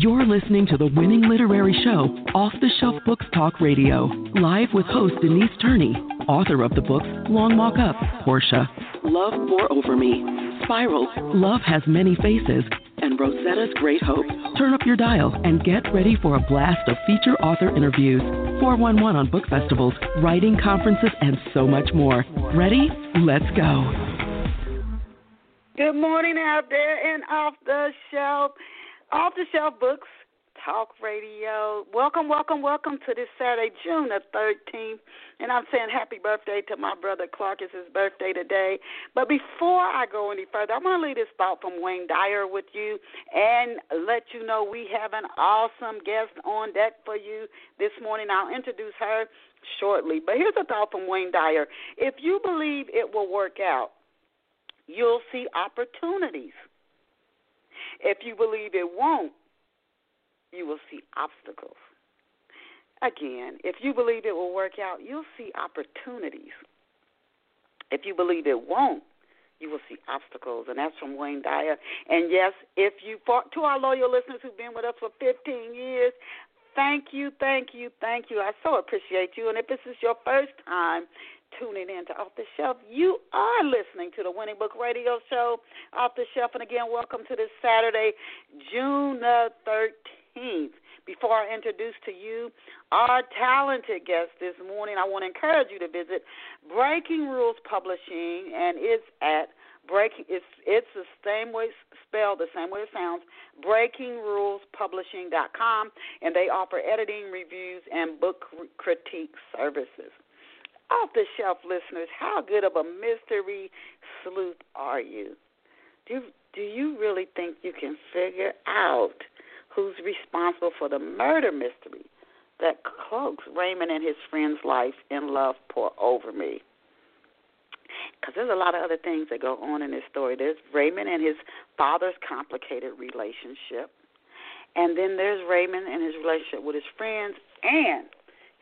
You're listening to the winning literary show, Off the Shelf Books Talk Radio, live with host Denise Turney, author of the books Long Walk Up, Portia, Love Pour Over Me, Spiral, Love Has Many Faces, and Rosetta's Great Hope. Turn up your dial and get ready for a blast of feature author interviews, 411 on book festivals, writing conferences, and so much more. Ready? Let's go. Good morning out there and off the shelf. Off the Shelf Books Talk Radio. Welcome, welcome, welcome to this Saturday, June the 13th. And I'm saying happy birthday to my brother Clark. It's his birthday today. But before I go any further, I want to leave this thought from Wayne Dyer with you and let you know we have an awesome guest on deck for you this morning. I'll introduce her shortly. But here's a thought from Wayne Dyer. If you believe it will work out, you'll see opportunities. If you believe it won't, you will see obstacles. Again, if you believe it will work out, you'll see opportunities. If you believe it won't, you will see obstacles. And that's from Wayne Dyer. And yes, if you, to our loyal listeners who've been with us for 15 years, thank you, thank you, thank you. I so appreciate you. And if this is your first time tuning in to Off the Shelf. You are listening to the Winning Book Radio Show, Off the Shelf. And again, welcome to this Saturday, June the 13th. Before I introduce to you our talented guest this morning, I want to encourage you to visit Breaking Rules Publishing, and it's at breaking it's it's the same way spelled the same way it sounds breakingrulespublishing.com and they offer editing reviews and book critique services off the shelf listeners, how good of a mystery sleuth are you? Do do you really think you can figure out who's responsible for the murder mystery that cloaks Raymond and his friend's life in love pour over me? Because there's a lot of other things that go on in this story. There's Raymond and his father's complicated relationship. And then there's Raymond and his relationship with his friends and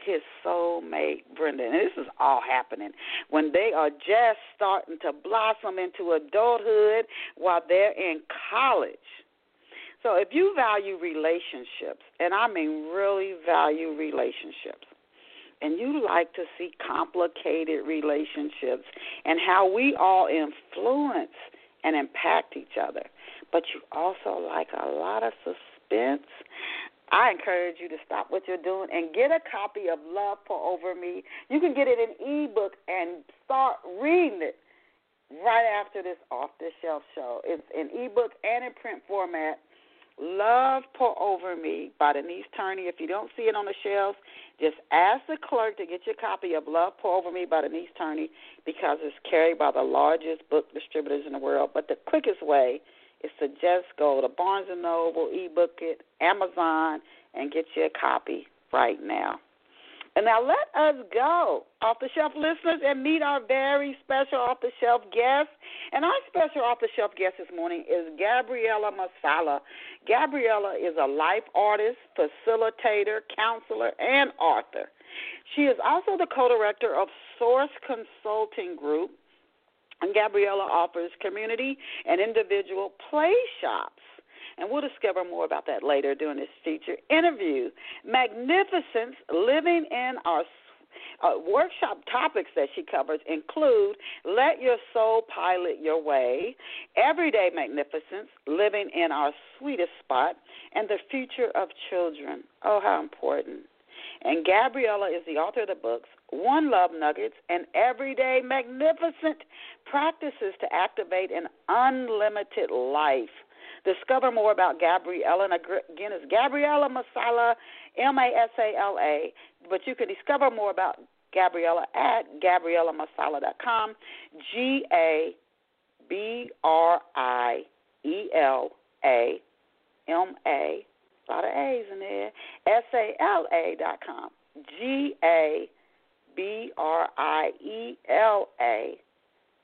his soulmate Brenda. And this is all happening when they are just starting to blossom into adulthood while they're in college. So if you value relationships, and I mean really value relationships, and you like to see complicated relationships and how we all influence and impact each other, but you also like a lot of suspense, I encourage you to stop what you're doing and get a copy of Love Pour Over Me. You can get it in ebook and start reading it right after this off the shelf show. It's in ebook and in print format. Love Pour Over Me by Denise Turney. If you don't see it on the shelves, just ask the clerk to get your copy of Love Pour Over Me by Denise Turney because it's carried by the largest book distributors in the world. But the quickest way to just go to Barnes and Noble, ebook it, Amazon, and get you a copy right now. And now let us go off the shelf listeners and meet our very special off the shelf guest. And our special off the shelf guest this morning is Gabriela Masala. Gabriela is a life artist, facilitator, counselor, and author. She is also the co director of Source Consulting Group, and Gabriela offers community and individual play shops. And we'll discover more about that later during this feature interview. Magnificence Living in Our uh, workshop topics that she covers include Let Your Soul Pilot Your Way, Everyday Magnificence, Living in Our Sweetest Spot, and The Future of Children. Oh, how important. And Gabriela is the author of the books One Love Nuggets and Everyday Magnificent Practices to Activate an Unlimited Life. Discover more about Gabriela. And again, it's Gabriela Masala, M A S A L A. But you can discover more about Gabriela at GabrielaMasala.com. G A B R I E L A M A a lot of A's in there. S A L A dot com. G A B R I E L A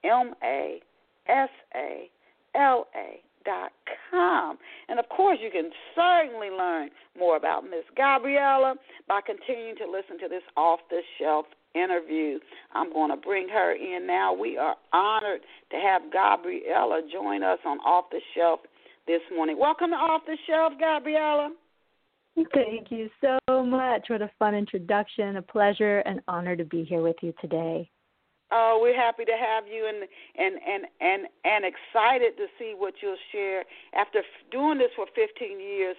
M A S A L A dot com. And of course, you can certainly learn more about Miss Gabriela by continuing to listen to this off the shelf interview. I'm going to bring her in now. We are honored to have Gabriela join us on Off the Shelf this morning. Welcome to Off the Shelf, Gabriela. Thank you so much. What a fun introduction. A pleasure and honor to be here with you today. Oh, we're happy to have you and and and and and excited to see what you'll share. After doing this for 15 years,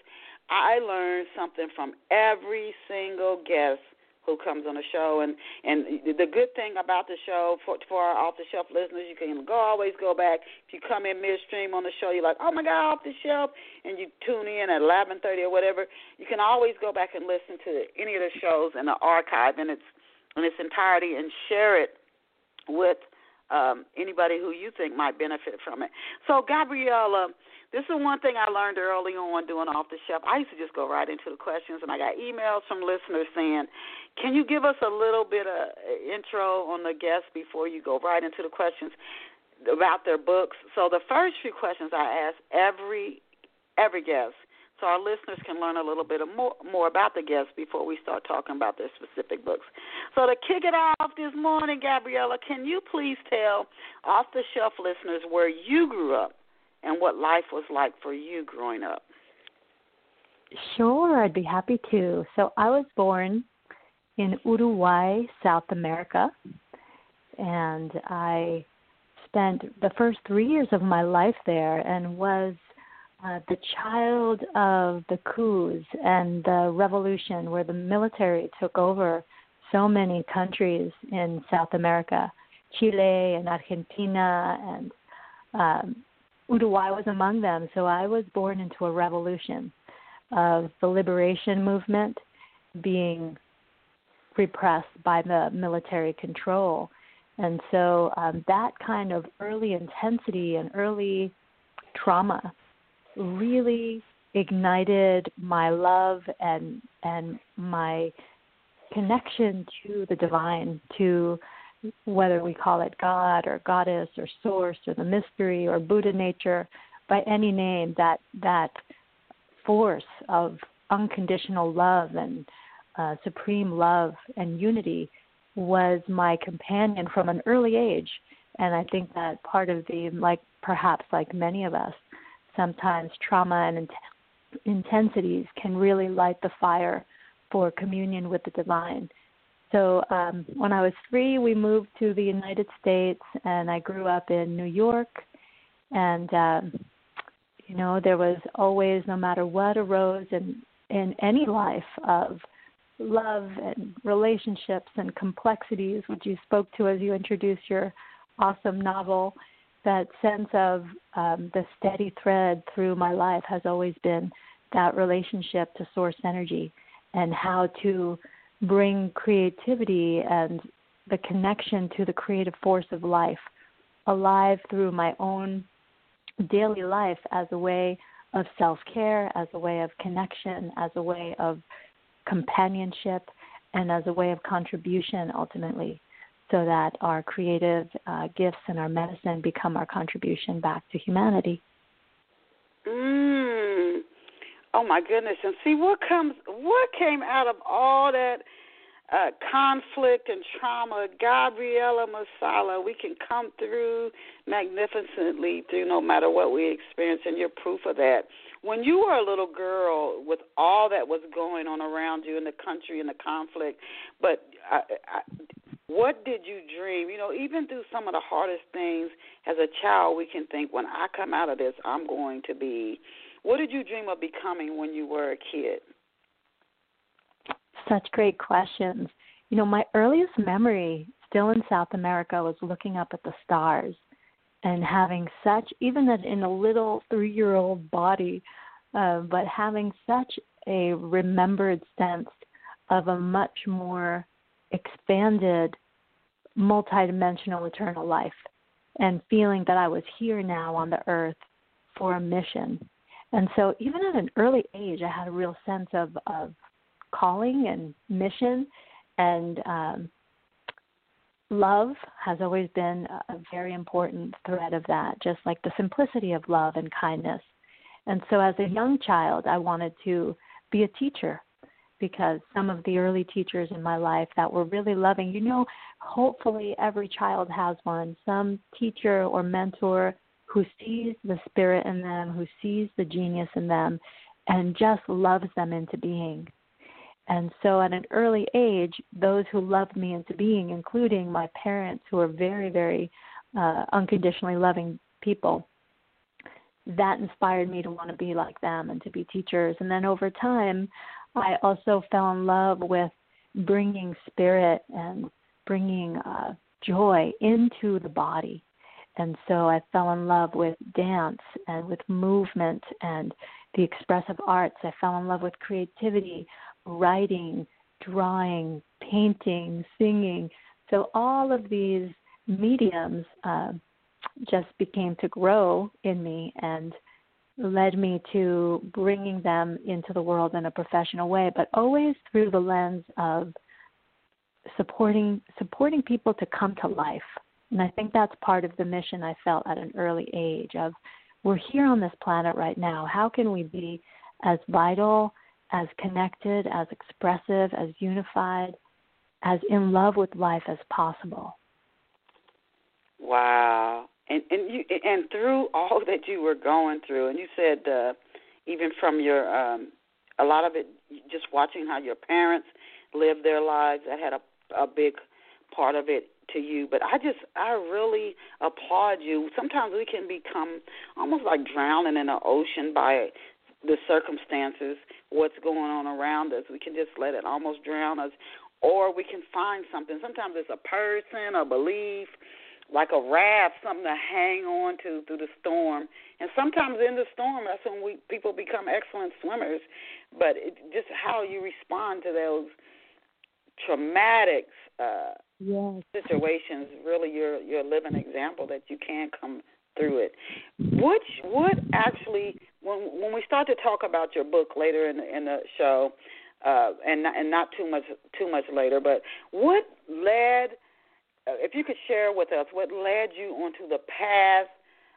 I learned something from every single guest who comes on the show. And and the good thing about the show for for our off the shelf listeners, you can go always go back. If you come in midstream on the show, you're like, oh my god, off the shelf, and you tune in at 11:30 or whatever. You can always go back and listen to any of the shows in the archive in its in its entirety and share it with um, anybody who you think might benefit from it. So, Gabriela, this is one thing I learned early on doing off the shelf. I used to just go right into the questions, and I got emails from listeners saying, "Can you give us a little bit of uh, intro on the guests before you go right into the questions about their books?" So, the first few questions I ask every every guest so our listeners can learn a little bit more more about the guests before we start talking about their specific books. So to kick it off this morning, Gabriela, can you please tell off the shelf listeners where you grew up and what life was like for you growing up? Sure, I'd be happy to. So I was born in Uruguay, South America, and I spent the first three years of my life there and was uh, the child of the coups and the revolution, where the military took over so many countries in South America, Chile and Argentina, and um, Uruguay was among them. So I was born into a revolution of the liberation movement being repressed by the military control. And so um, that kind of early intensity and early trauma really ignited my love and and my connection to the divine to whether we call it god or goddess or source or the mystery or buddha nature by any name that that force of unconditional love and uh, supreme love and unity was my companion from an early age and i think that part of the like perhaps like many of us sometimes trauma and int- intensities can really light the fire for communion with the divine. So um, when I was three, we moved to the United States, and I grew up in New York. And um, you know, there was always, no matter what arose in in any life of love and relationships and complexities, which you spoke to as you introduced your awesome novel that sense of um, the steady thread through my life has always been that relationship to source energy and how to bring creativity and the connection to the creative force of life alive through my own daily life as a way of self care, as a way of connection, as a way of companionship, and as a way of contribution ultimately so that our creative uh, gifts and our medicine become our contribution back to humanity. Mm. Oh my goodness! And see what comes, what came out of all that uh, conflict and trauma. Gabriela Masala, we can come through magnificently through no matter what we experience, and you're proof of that. When you were a little girl, with all that was going on around you in the country and the conflict, but I, I, what did you dream? You know, even through some of the hardest things as a child, we can think, when I come out of this, I'm going to be. What did you dream of becoming when you were a kid? Such great questions. You know, my earliest memory, still in South America, was looking up at the stars and having such, even in a little three year old body, uh, but having such a remembered sense of a much more expanded multidimensional eternal life and feeling that I was here now on the earth for a mission. And so even at an early age I had a real sense of, of calling and mission and um love has always been a very important thread of that, just like the simplicity of love and kindness. And so as a young child I wanted to be a teacher because some of the early teachers in my life that were really loving, you know, hopefully every child has one, some teacher or mentor who sees the spirit in them, who sees the genius in them, and just loves them into being. And so at an early age, those who loved me into being, including my parents, who are very, very uh, unconditionally loving people, that inspired me to want to be like them and to be teachers. And then over time, I also fell in love with bringing spirit and bringing uh, joy into the body. And so I fell in love with dance and with movement and the expressive arts. I fell in love with creativity, writing, drawing, painting, singing. So all of these mediums uh, just became to grow in me and led me to bringing them into the world in a professional way, but always through the lens of supporting supporting people to come to life. And I think that's part of the mission I felt at an early age of we're here on this planet right now. How can we be as vital, as connected, as expressive, as unified, as in love with life as possible? Wow. And and you and through all that you were going through and you said uh even from your um a lot of it just watching how your parents lived their lives that had a a big part of it to you but i just i really applaud you. Sometimes we can become almost like drowning in an ocean by the circumstances what's going on around us. We can just let it almost drown us or we can find something. Sometimes it's a person a belief like a raft something to hang on to through the storm. And sometimes in the storm that's when we people become excellent swimmers. But it just how you respond to those traumatic uh, yes. situations, really you're you're a living example that you can come through it. Which what actually when when we start to talk about your book later in the, in the show, uh, and not, and not too much too much later, but what led, if you could share with us, what led you onto the path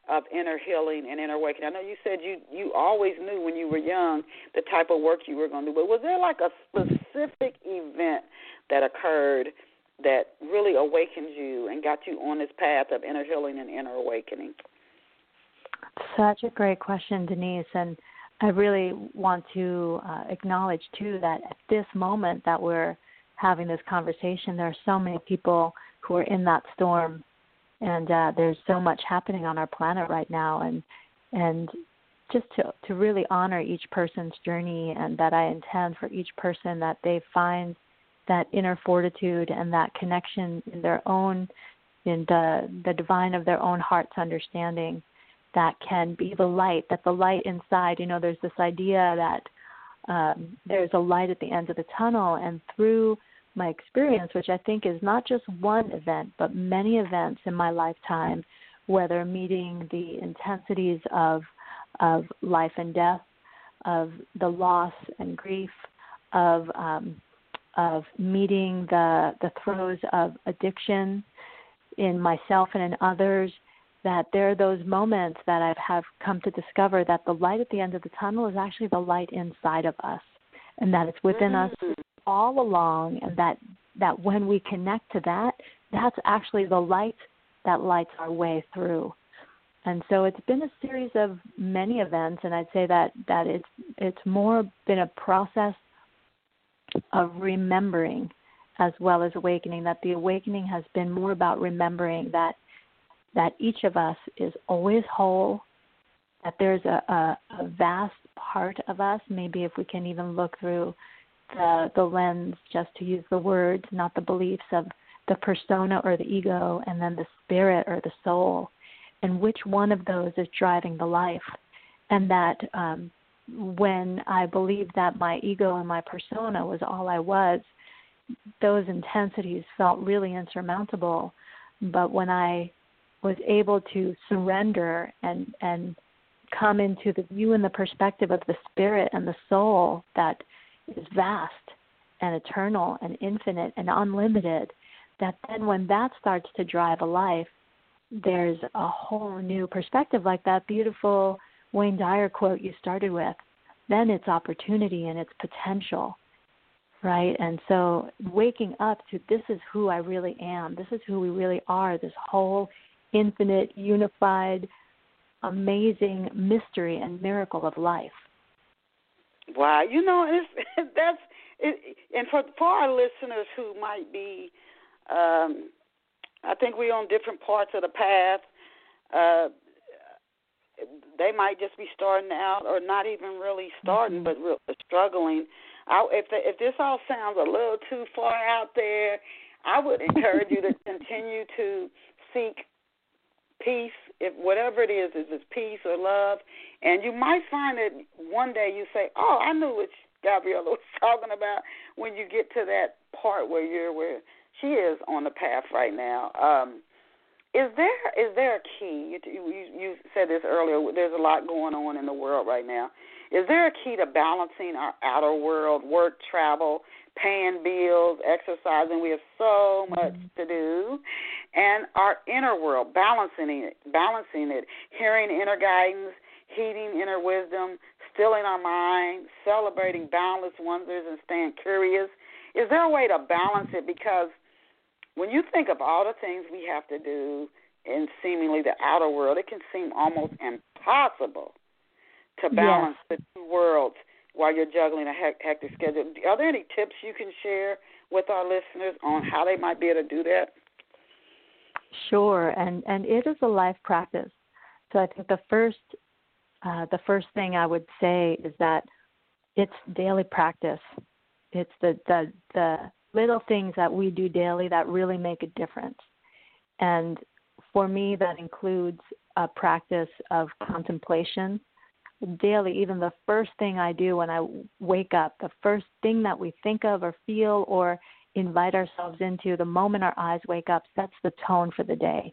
of inner healing and inner awakening. I know you said you you always knew when you were young the type of work you were going to do, but was there like a specific event that occurred that really awakened you and got you on this path of inner healing and inner awakening? Such a great question, Denise, and I really want to uh, acknowledge too that at this moment that we're having this conversation, there are so many people who are in that storm and uh, there's so much happening on our planet right now, and and just to to really honor each person's journey, and that I intend for each person that they find that inner fortitude and that connection in their own in the the divine of their own heart's understanding that can be the light that the light inside you know there's this idea that um, there's a light at the end of the tunnel. And through my experience, which I think is not just one event, but many events in my lifetime, whether meeting the intensities of of life and death, of the loss and grief, of um, of meeting the the throes of addiction in myself and in others, that there are those moments that I have come to discover that the light at the end of the tunnel is actually the light inside of us, and that it's within mm-hmm. us all along and that that when we connect to that that's actually the light that lights our way through and so it's been a series of many events and i'd say that that it's it's more been a process of remembering as well as awakening that the awakening has been more about remembering that that each of us is always whole that there's a, a, a vast part of us maybe if we can even look through the the lens, just to use the words, not the beliefs of the persona or the ego, and then the spirit or the soul, and which one of those is driving the life, and that um, when I believed that my ego and my persona was all I was, those intensities felt really insurmountable. But when I was able to surrender and and come into the view and the perspective of the spirit and the soul that is vast and eternal and infinite and unlimited, that then when that starts to drive a life, there's a whole new perspective, like that beautiful Wayne Dyer quote you started with. Then it's opportunity and it's potential, right? And so waking up to this is who I really am, this is who we really are, this whole infinite, unified, amazing mystery and miracle of life Wow, you know, it's, that's it, and for for our listeners who might be, um, I think we're on different parts of the path. Uh, they might just be starting out, or not even really starting, mm-hmm. but real, struggling. I, if the, if this all sounds a little too far out there, I would encourage you to continue to seek peace, if whatever it is, is it peace or love, and you might find that one day you say, "Oh, I knew what Gabriela was talking about." When you get to that part where you're where she is on the path right now, um, is there is there a key? You, you you said this earlier. There's a lot going on in the world right now. Is there a key to balancing our outer world, work, travel, paying bills, exercising. We have so much mm-hmm. to do, and our inner world, balancing it, balancing it, hearing inner guidance, heeding inner wisdom, stilling our mind, celebrating boundless wonders, and staying curious. Is there a way to balance it? Because when you think of all the things we have to do in seemingly the outer world, it can seem almost impossible to balance yes. the two worlds while you're juggling a hectic schedule. Are there any tips you can share with our listeners on how they might be able to do that? Sure, and and it is a life practice. So I think the first uh, the first thing I would say is that it's daily practice. It's the the the little things that we do daily that really make a difference. And for me, that includes a practice of contemplation daily, even the first thing I do when I wake up, the first thing that we think of or feel or invite ourselves into the moment our eyes wake up sets the tone for the day.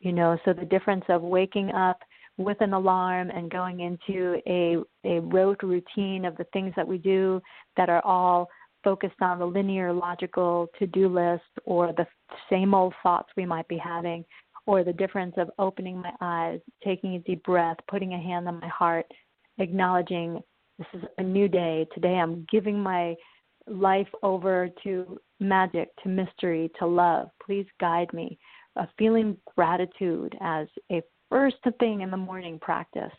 You know, so the difference of waking up with an alarm and going into a a rote routine of the things that we do that are all focused on the linear logical to-do list or the same old thoughts we might be having or the difference of opening my eyes, taking a deep breath, putting a hand on my heart, acknowledging this is a new day. Today I'm giving my life over to magic, to mystery, to love. Please guide me. Uh, feeling gratitude as a first thing in the morning practice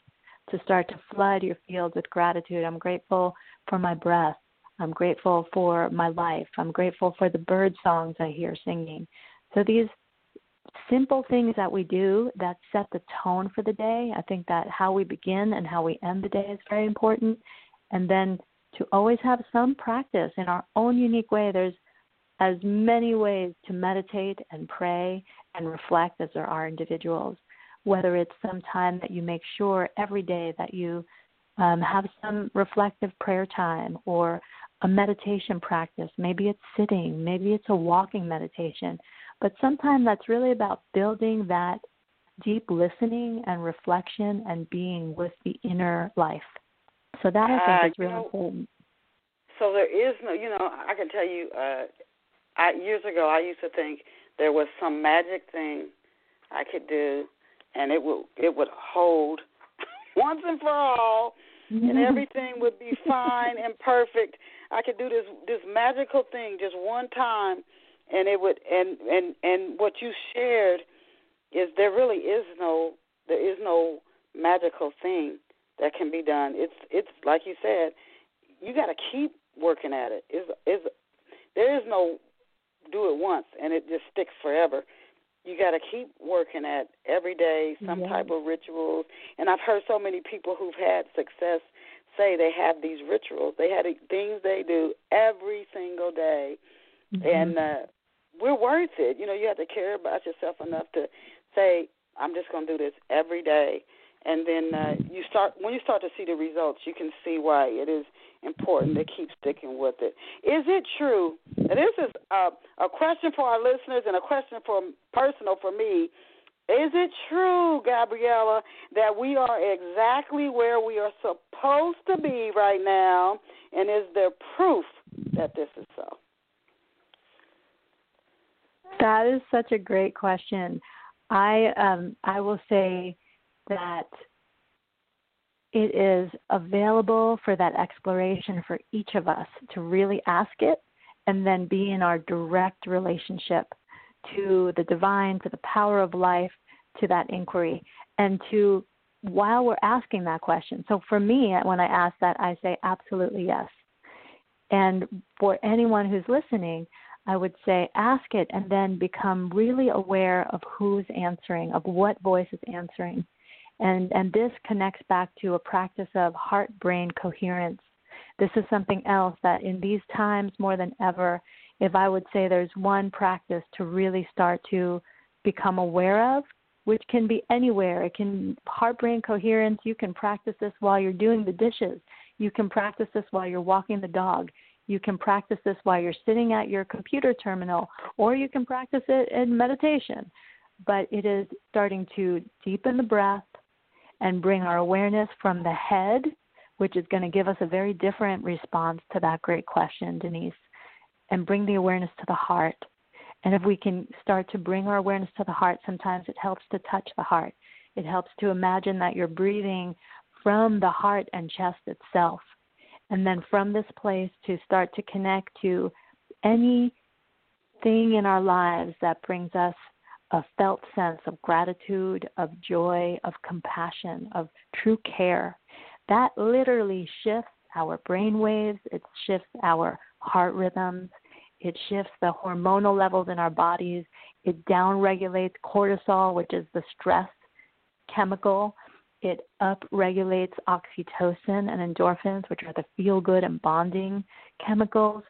to start to flood your fields with gratitude. I'm grateful for my breath. I'm grateful for my life. I'm grateful for the bird songs I hear singing. So these simple things that we do that set the tone for the day. I think that how we begin and how we end the day is very important. And then to always have some practice in our own unique way. There's as many ways to meditate and pray and reflect as there are individuals. Whether it's some time that you make sure every day that you um, have some reflective prayer time or a meditation practice. Maybe it's sitting, maybe it's a walking meditation. But sometimes that's really about building that deep listening and reflection and being with the inner life. So that I think uh, is really know, important. So there is no, you know, I can tell you, uh, I, years ago I used to think there was some magic thing I could do, and it would it would hold once and for all, and everything would be fine and perfect. I could do this this magical thing just one time, and it would and and and what you shared is there really is no there is no magical thing that can be done. It's it's like you said, you got to keep working at it. Is is there is no do it once and it just sticks forever. You got to keep working at every day some type of rituals. And I've heard so many people who've had success say they have these rituals. They had things they do every single day, mm-hmm. and uh, we're worth it. You know, you have to care about yourself enough to say, "I'm just going to do this every day." And then uh, you start when you start to see the results, you can see why it is important to keep sticking with it. Is it true? And this is a, a question for our listeners and a question for personal for me. Is it true, Gabriela, that we are exactly where we are supposed to be right now? And is there proof that this is so? That is such a great question. I um, I will say that it is available for that exploration for each of us to really ask it and then be in our direct relationship to the divine, to the power of life, to that inquiry, and to while we're asking that question. So for me, when I ask that, I say absolutely yes. And for anyone who's listening, I would say ask it and then become really aware of who's answering, of what voice is answering. And, and this connects back to a practice of heart brain coherence. This is something else that in these times more than ever, if I would say there's one practice to really start to become aware of, which can be anywhere. It can heart brain coherence. You can practice this while you're doing the dishes. You can practice this while you're walking the dog. You can practice this while you're sitting at your computer terminal, or you can practice it in meditation. But it is starting to deepen the breath and bring our awareness from the head, which is going to give us a very different response to that great question, Denise, and bring the awareness to the heart. And if we can start to bring our awareness to the heart, sometimes it helps to touch the heart. It helps to imagine that you're breathing from the heart and chest itself and then from this place to start to connect to anything in our lives that brings us a felt sense of gratitude, of joy, of compassion, of true care. That literally shifts our brain waves, it shifts our heart rhythms, it shifts the hormonal levels in our bodies, it downregulates cortisol, which is the stress chemical it upregulates oxytocin and endorphins, which are the feel good and bonding chemicals.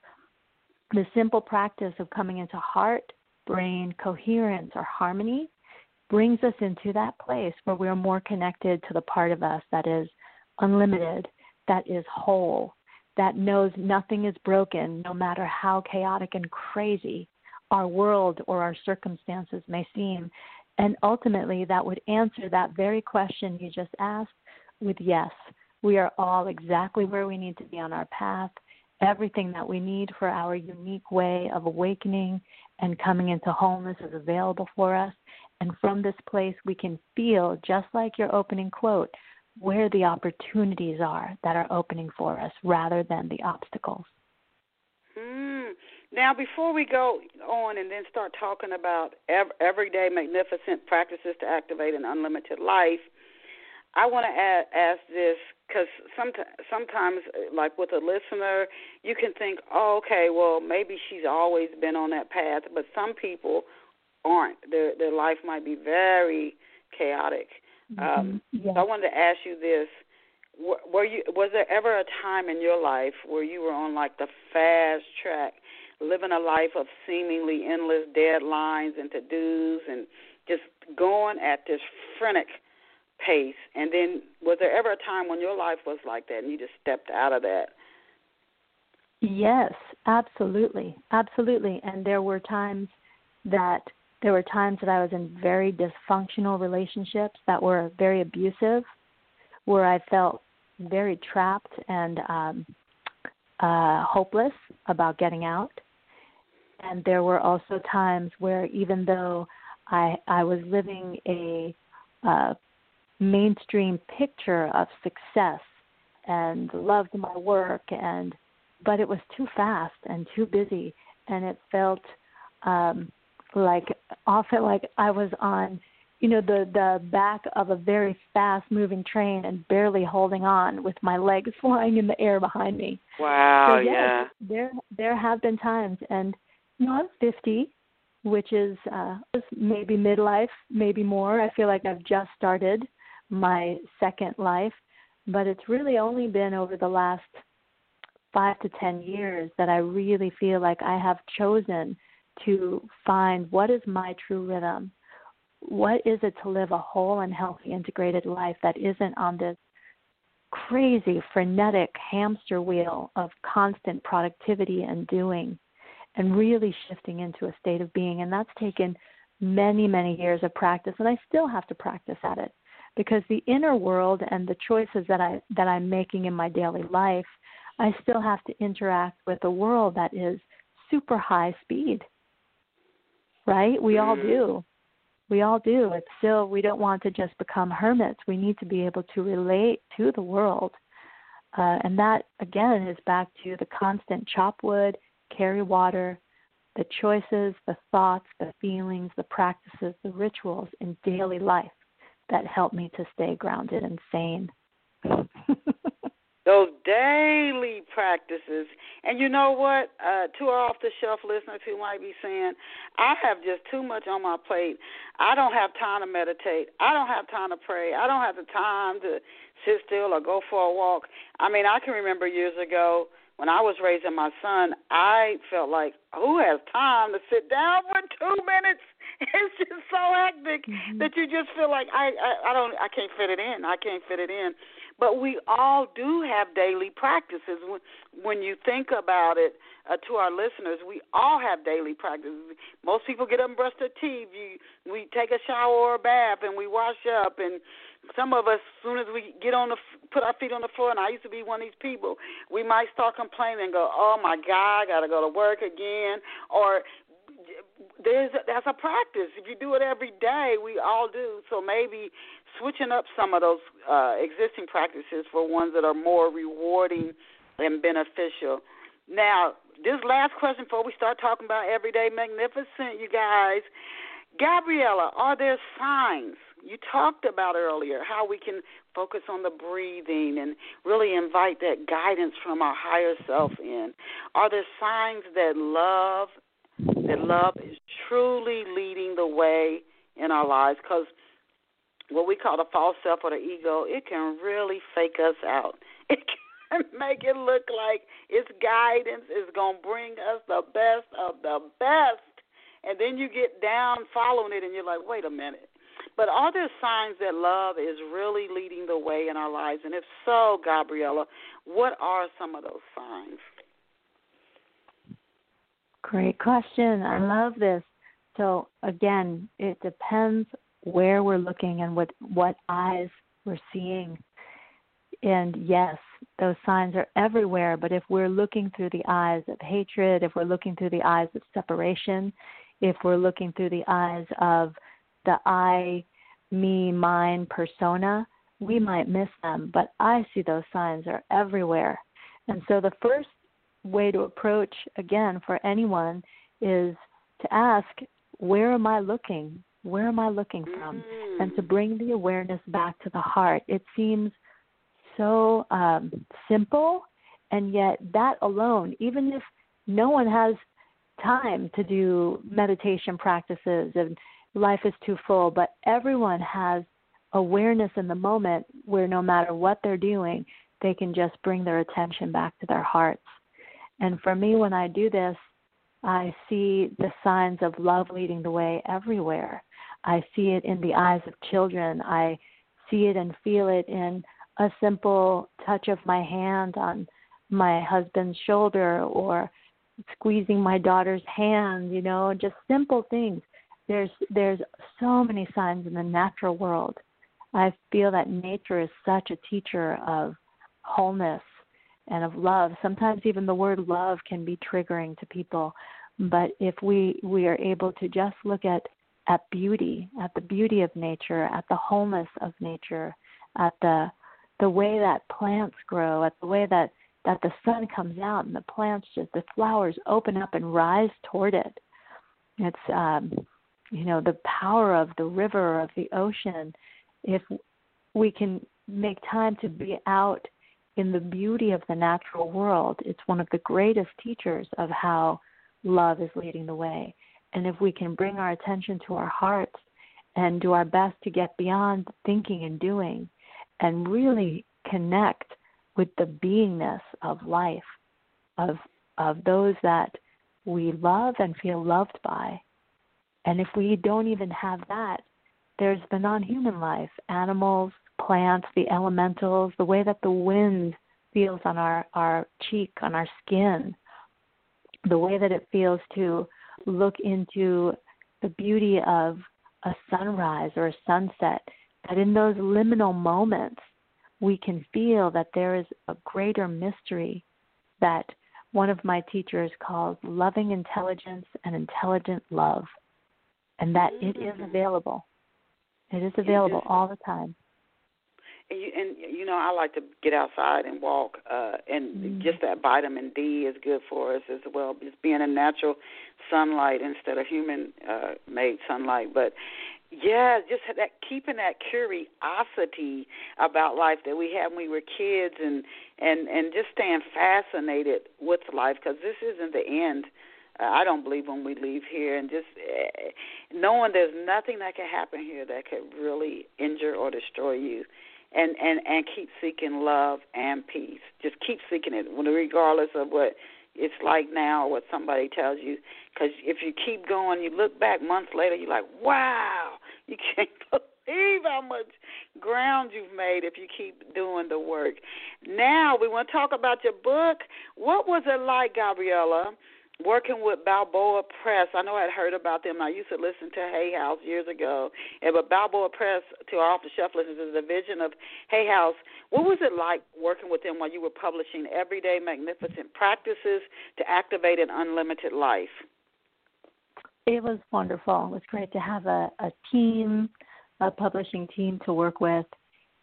The simple practice of coming into heart brain coherence or harmony brings us into that place where we're more connected to the part of us that is unlimited, that is whole, that knows nothing is broken, no matter how chaotic and crazy our world or our circumstances may seem. And ultimately, that would answer that very question you just asked with yes. We are all exactly where we need to be on our path. Everything that we need for our unique way of awakening and coming into wholeness is available for us. And from this place, we can feel, just like your opening quote, where the opportunities are that are opening for us rather than the obstacles. Mm. Now, before we go on and then start talking about everyday magnificent practices to activate an unlimited life, I want to ask this because sometimes, sometimes, like with a listener, you can think, oh, okay, well, maybe she's always been on that path, but some people aren't. Their their life might be very chaotic. Mm-hmm. Um, yes. So I wanted to ask you this: Were you was there ever a time in your life where you were on like the fast track living a life of seemingly endless deadlines and to dos and just going at this frenetic pace. And then, was there ever a time when your life was like that and you just stepped out of that? Yes, absolutely, absolutely. And there were times that there were times that I was in very dysfunctional relationships that were very abusive, where I felt very trapped and um, uh, hopeless about getting out. And there were also times where even though I I was living a uh, mainstream picture of success and loved my work and but it was too fast and too busy and it felt um like often like I was on you know the the back of a very fast moving train and barely holding on with my legs flying in the air behind me. Wow, so, yes, yeah. There there have been times and you know, I'm 50, which is uh, maybe midlife, maybe more. I feel like I've just started my second life, but it's really only been over the last five to 10 years that I really feel like I have chosen to find what is my true rhythm. What is it to live a whole and healthy integrated life that isn't on this crazy, frenetic hamster wheel of constant productivity and doing? and really shifting into a state of being. And that's taken many, many years of practice, and I still have to practice at it because the inner world and the choices that I that I'm making in my daily life, I still have to interact with a world that is super high speed. Right? We all mm-hmm. do. We all do. It's still we don't want to just become hermits. We need to be able to relate to the world. Uh, and that again is back to the constant chop wood, carry water, the choices, the thoughts, the feelings, the practices, the rituals in daily life that help me to stay grounded and sane. Daily practices. And you know what? Uh, to our off the shelf listeners who might be saying, I have just too much on my plate. I don't have time to meditate. I don't have time to pray. I don't have the time to sit still or go for a walk. I mean, I can remember years ago when I was raising my son, I felt like, who has time to sit down for two minutes? It's just so hectic mm-hmm. that you just feel like I, I I don't I can't fit it in. I can't fit it in. But we all do have daily practices. When, when you think about it, uh, to our listeners, we all have daily practices. Most people get up and brush their teeth. You, we take a shower or a bath, and we wash up. And some of us, as soon as we get on the, put our feet on the floor, and I used to be one of these people, we might start complaining and go, "Oh my God, I got to go to work again," or there's that's a practice. If you do it every day, we all do. So maybe switching up some of those uh, existing practices for ones that are more rewarding and beneficial. Now, this last question before we start talking about everyday magnificent, you guys. Gabriela, are there signs you talked about earlier how we can focus on the breathing and really invite that guidance from our higher self in? Are there signs that love that love is truly leading the way in our lives because what we call the false self or the ego, it can really fake us out. It can make it look like its guidance is going to bring us the best of the best. And then you get down following it and you're like, wait a minute. But are there signs that love is really leading the way in our lives? And if so, Gabriela, what are some of those signs? Great question. I love this. So again, it depends where we're looking and what what eyes we're seeing. And yes, those signs are everywhere, but if we're looking through the eyes of hatred, if we're looking through the eyes of separation, if we're looking through the eyes of the I, me, mine persona, we might miss them, but I see those signs are everywhere. And so the first way to approach again for anyone is to ask where am i looking? Where am i looking from? Mm. and to bring the awareness back to the heart. It seems so um, simple and yet that alone even if no one has time to do meditation practices and life is too full but everyone has awareness in the moment where no matter what they're doing they can just bring their attention back to their hearts and for me, when I do this, I see the signs of love leading the way everywhere. I see it in the eyes of children. I see it and feel it in a simple touch of my hand on my husband's shoulder or squeezing my daughter's hand, you know, just simple things. There's there's so many signs in the natural world. I feel that nature is such a teacher of wholeness and of love. Sometimes even the word love can be triggering to people, but if we we are able to just look at at beauty, at the beauty of nature, at the wholeness of nature, at the the way that plants grow, at the way that that the sun comes out and the plants just the flowers open up and rise toward it. It's um you know the power of the river of the ocean if we can make time to be out in the beauty of the natural world, it's one of the greatest teachers of how love is leading the way. And if we can bring our attention to our hearts and do our best to get beyond thinking and doing and really connect with the beingness of life, of of those that we love and feel loved by. And if we don't even have that, there's the non human life, animals, plants, the elementals, the way that the wind feels on our, our cheek, on our skin, the way that it feels to look into the beauty of a sunrise or a sunset, that in those liminal moments, we can feel that there is a greater mystery that one of my teachers calls loving intelligence and intelligent love, and that it is mm-hmm. available. It is available all the time and you, and you know I like to get outside and walk, uh, and mm just that vitamin D is good for us as well. Just being in natural sunlight instead of human uh, made sunlight, but Yeah, just that keeping that curiosity about life that we had when we were kids, and and and just staying fascinated with life because this isn't the end. Uh, I don't believe when we leave here, and just uh, knowing there's nothing that can happen here that could really injure or destroy you, and and and keep seeking love and peace. Just keep seeking it, regardless of what it's like now or what somebody tells you. Because if you keep going, you look back months later, you're like, wow, you can't believe how much ground you've made if you keep doing the work. Now we want to talk about your book. What was it like, Gabriela? Working with Balboa Press. I know I'd heard about them. I used to listen to Hay House years ago. And but Balboa Press, to our off the shelf listeners, is a division of Hay House. What was it like working with them while you were publishing Everyday Magnificent Practices to Activate an Unlimited Life? It was wonderful. It was great to have a, a team, a publishing team to work with,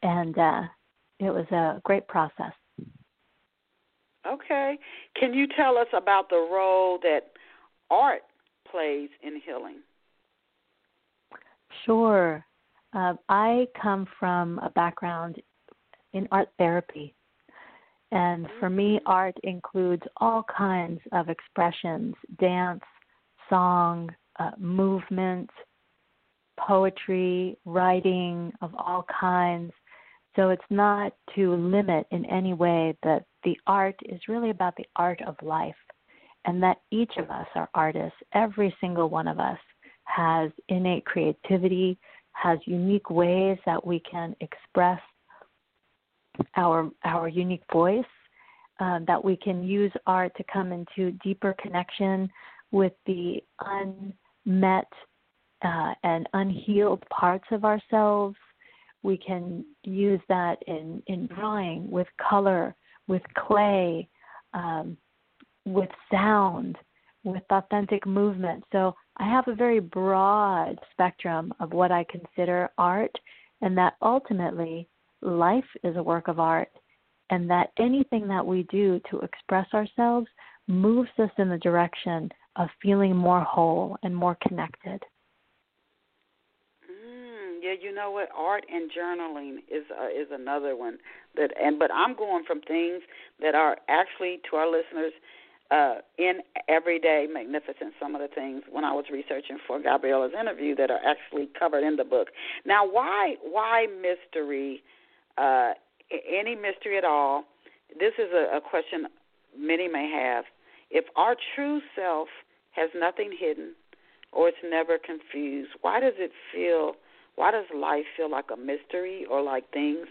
and uh, it was a great process. Okay. Can you tell us about the role that art plays in healing? Sure. Uh, I come from a background in art therapy. And for me, mm-hmm. art includes all kinds of expressions dance, song, uh, movement, poetry, writing of all kinds. So it's not to limit in any way that the art is really about the art of life and that each of us are artists. Every single one of us has innate creativity, has unique ways that we can express our our unique voice, uh, that we can use art to come into deeper connection with the unmet uh, and unhealed parts of ourselves we can use that in, in drawing with color, with clay, um, with sound, with authentic movement. So I have a very broad spectrum of what I consider art, and that ultimately life is a work of art, and that anything that we do to express ourselves moves us in the direction of feeling more whole and more connected yeah, you know what? Art and journaling is uh, is another one that, and but I'm going from things that are actually to our listeners uh, in everyday magnificent. Some of the things when I was researching for Gabriela's interview that are actually covered in the book. Now, why why mystery? Uh, any mystery at all? This is a, a question many may have. If our true self has nothing hidden or it's never confused, why does it feel why does life feel like a mystery or like things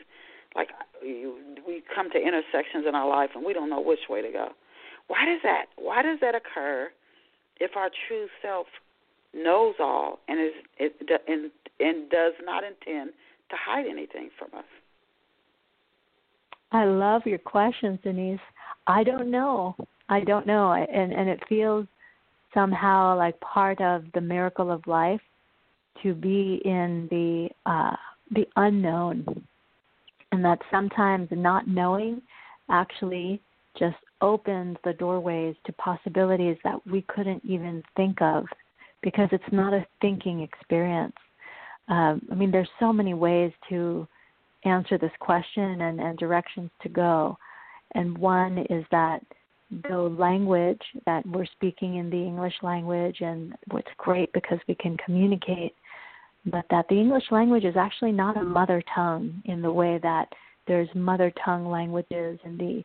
like we come to intersections in our life and we don't know which way to go? Why does that? Why does that occur if our true self knows all and is it, and and does not intend to hide anything from us? I love your questions, Denise. I don't know. I don't know, and and it feels somehow like part of the miracle of life to be in the uh, the unknown, and that sometimes not knowing actually just opens the doorways to possibilities that we couldn't even think of because it's not a thinking experience. Um, I mean, there's so many ways to answer this question and, and directions to go. And one is that the language that we're speaking in the English language, and what's great because we can communicate but that the English language is actually not a mother tongue in the way that there's mother tongue languages in the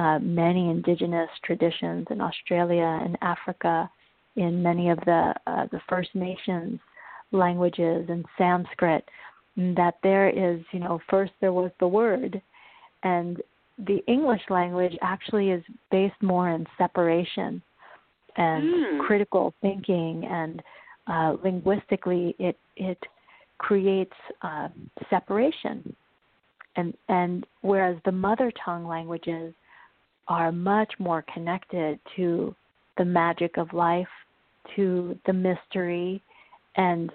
uh, many indigenous traditions in Australia and Africa, in many of the uh, the First Nations languages and Sanskrit. That there is, you know, first there was the word, and the English language actually is based more in separation and mm. critical thinking and uh, linguistically it it creates uh, separation, and and whereas the mother tongue languages are much more connected to the magic of life, to the mystery, and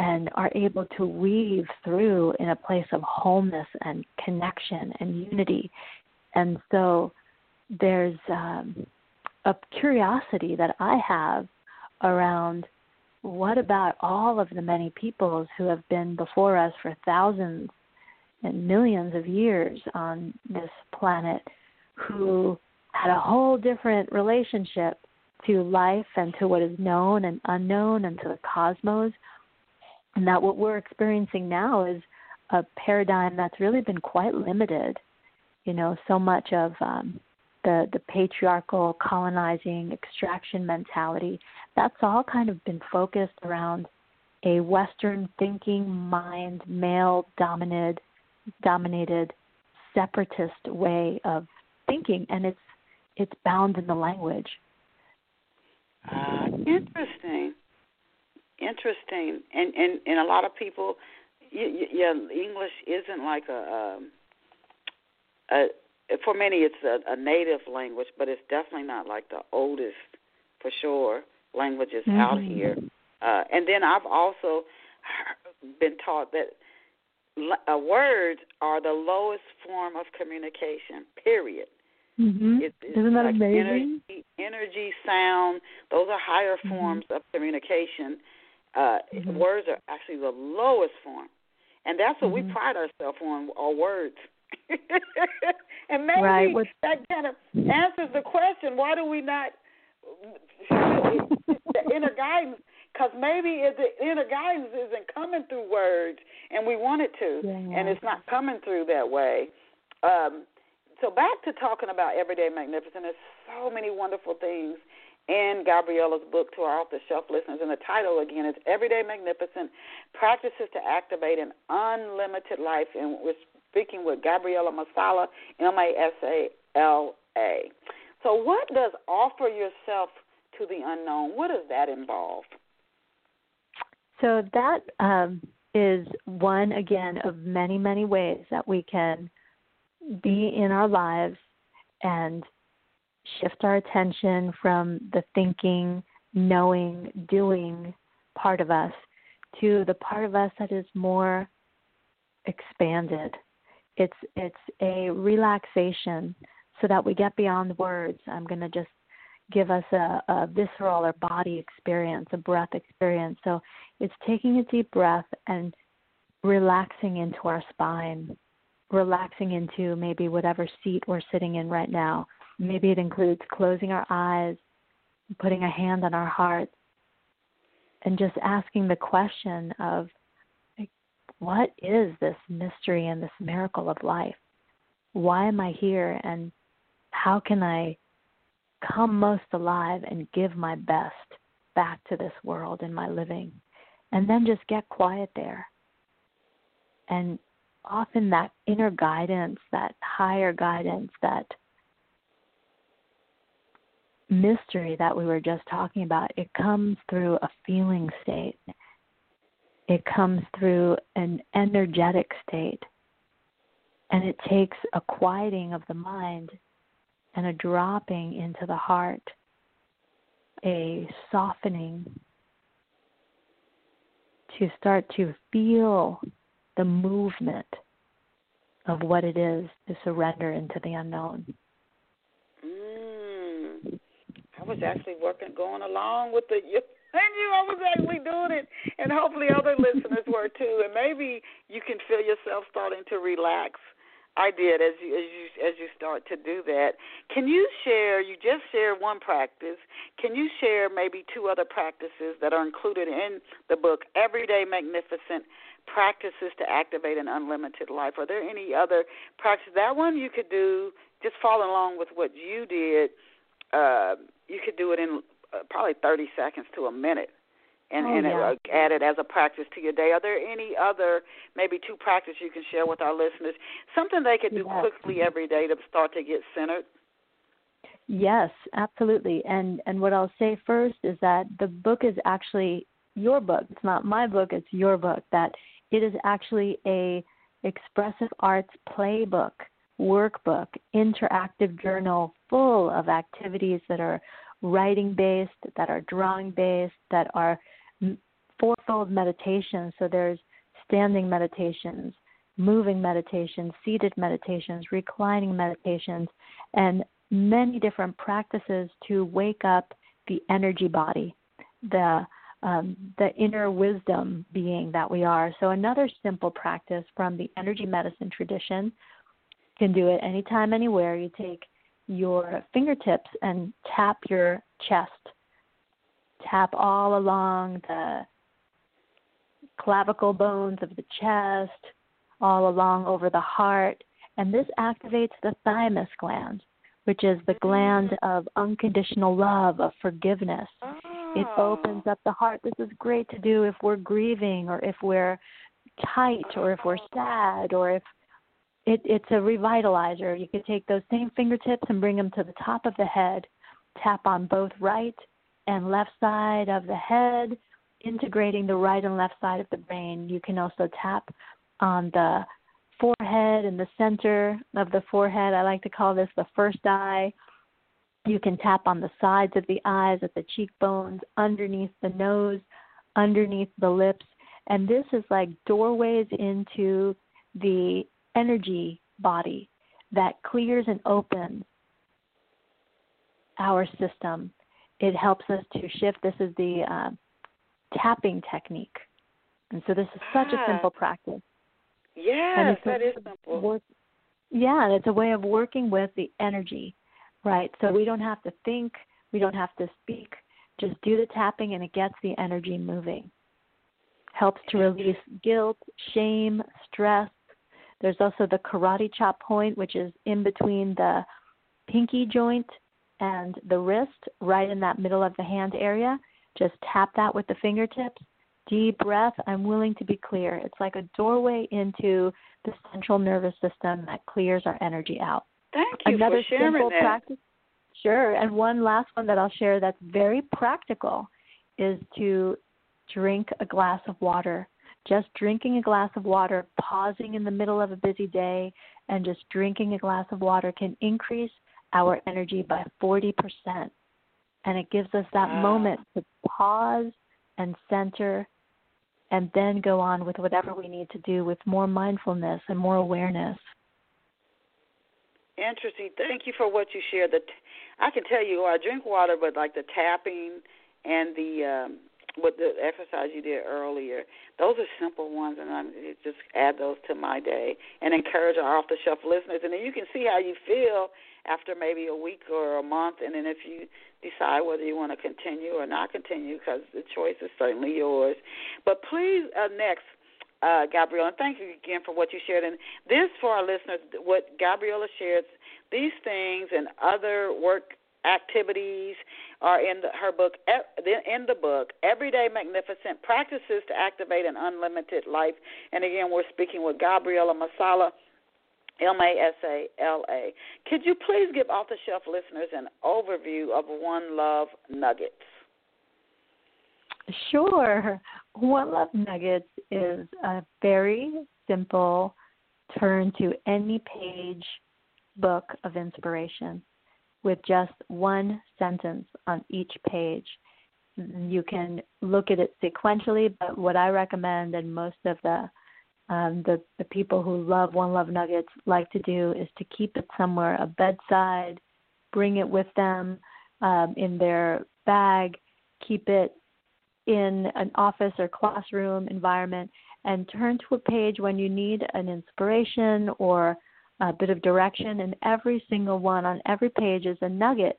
and are able to weave through in a place of wholeness and connection and unity. And so there's um, a curiosity that I have around what about all of the many peoples who have been before us for thousands and millions of years on this planet who had a whole different relationship to life and to what is known and unknown and to the cosmos. And that what we're experiencing now is a paradigm that's really been quite limited. You know, so much of um, the the patriarchal colonizing extraction mentality that's all kind of been focused around a western thinking mind male dominated dominated separatist way of thinking and it's it's bound in the language. Uh, interesting. Interesting. And and and a lot of people yeah english isn't like a um a for many it's a, a native language, but it's definitely not like the oldest, for sure, languages mm-hmm. out here. Uh, and then I've also been taught that uh, words are the lowest form of communication. Period. Mm-hmm. It, Isn't that like amazing? Energy, energy, sound, those are higher mm-hmm. forms of communication. Uh, mm-hmm. Words are actually the lowest form, and that's what we mm-hmm. pride ourselves on: our words. and maybe right. that kind of answers the question: Why do we not the inner guidance? Because maybe the inner guidance isn't coming through words, and we want it to, yeah. and it's not coming through that way. Um, so back to talking about everyday magnificent. There's so many wonderful things in Gabriela's book to our off the shelf listeners. And the title again is Everyday Magnificent Practices to Activate an Unlimited Life. And we're speaking with Gabriela Masala, M A S A L A. So, what does offer yourself to the unknown? What does that involve? So that um, is one again of many, many ways that we can be in our lives and shift our attention from the thinking, knowing, doing part of us to the part of us that is more expanded it's it's a relaxation so that we get beyond words. I'm going to just give us a, a visceral or body experience, a breath experience. So it's taking a deep breath and relaxing into our spine, relaxing into maybe whatever seat we're sitting in right now. Maybe it includes closing our eyes, putting a hand on our heart, and just asking the question of what is this mystery and this miracle of life? Why am I here and how can I come most alive and give my best back to this world in my living? And then just get quiet there. And often that inner guidance, that higher guidance, that mystery that we were just talking about, it comes through a feeling state. It comes through an energetic state. And it takes a quieting of the mind and a dropping into the heart, a softening to start to feel the movement of what it is to surrender into the unknown. Mm. I was actually working, going along with the I knew I was actually doing it, and hopefully other listeners were too. And maybe you can feel yourself starting to relax. I did as you as you as you start to do that. Can you share? You just shared one practice. Can you share maybe two other practices that are included in the book, Everyday Magnificent Practices to Activate an Unlimited Life? Are there any other practices? That one you could do just following along with what you did. Uh, you could do it in uh, probably 30 seconds to a minute and, oh, and yeah. it, uh, add it as a practice to your day. Are there any other, maybe two practices you can share with our listeners? Something they could do yes. quickly every day to start to get centered? Yes, absolutely. And and what I'll say first is that the book is actually your book. It's not my book, it's your book. That it is actually a expressive arts playbook, workbook, interactive journal full of activities that are writing based, that are drawing based, that are fourfold meditations. So there's standing meditations, moving meditations, seated meditations, reclining meditations, and many different practices to wake up the energy body, the um, the inner wisdom being that we are. So, another simple practice from the energy medicine tradition can do it anytime, anywhere. You take your fingertips and tap your chest, tap all along the clavicle bones of the chest, all along over the heart, and this activates the thymus gland, which is the gland of unconditional love, of forgiveness. It Oh. opens up the heart. This is great to do if we're grieving or if we're tight or if we're sad or if it, it's a revitalizer. You could take those same fingertips and bring them to the top of the head, tap on both right and left side of the head, integrating the right and left side of the brain. You can also tap on the forehead and the center of the forehead. I like to call this the first eye. You can tap on the sides of the eyes, at the cheekbones, underneath the nose, underneath the lips. And this is like doorways into the energy body that clears and opens our system. It helps us to shift. This is the uh, tapping technique. And so this is such a Ah. simple practice. Yes, a that is simple. Work, yeah, it's a way of working with the energy, right? So we don't have to think, we don't have to speak. Just do the tapping, and it gets the energy moving. Helps to release guilt, shame, stress. There's also the karate chop point, which is in between the pinky joint and the wrist, right in that middle of the hand area. Just tap that with the fingertips deep breath, I'm willing to be clear. It's like a doorway into the central nervous system that clears our energy out. Thank you Another for sharing simple that. practice. Sure. And one last one that I'll share that's very practical is to drink a glass of water. Just drinking a glass of water, pausing in the middle of a busy day, and just drinking a glass of water can increase our energy by 40%. And it gives us that Wow. moment to pause and center and then go on with whatever we need to do with more mindfulness and more awareness. Interesting. Thank you for what you shared. The t- I can tell you, I drink water, but like the tapping and the um, with the exercise you did earlier, those are simple ones, and I just add those to my day and encourage our off-the-shelf listeners. And then you can see how you feel after maybe a week or a month, and then if you decide whether you want to continue or not continue, because the choice is certainly yours. But please, uh, next, uh, Gabriela, and thank you again for what you shared. And this, for our listeners, what Gabriela shared, these things and other work activities are in the, her book. In the book, Everyday Magnificent Practices to Activate an Unlimited Life. And again, we're speaking with Gabriela Masala. M A S A L A. Could you please give off the shelf listeners an overview of One Love Nuggets? Sure. One Love Nuggets is a very simple turn to any page book of inspiration with just one sentence on each page. You can look at it sequentially, but what I recommend, and most of the um, the, the people who love One Love Nuggets like to do, is to keep it somewhere, a bedside, bring it with them um, in their bag, keep it in an office or classroom environment, and turn to a page when you need an inspiration or a bit of direction. And every single one on every page is a nugget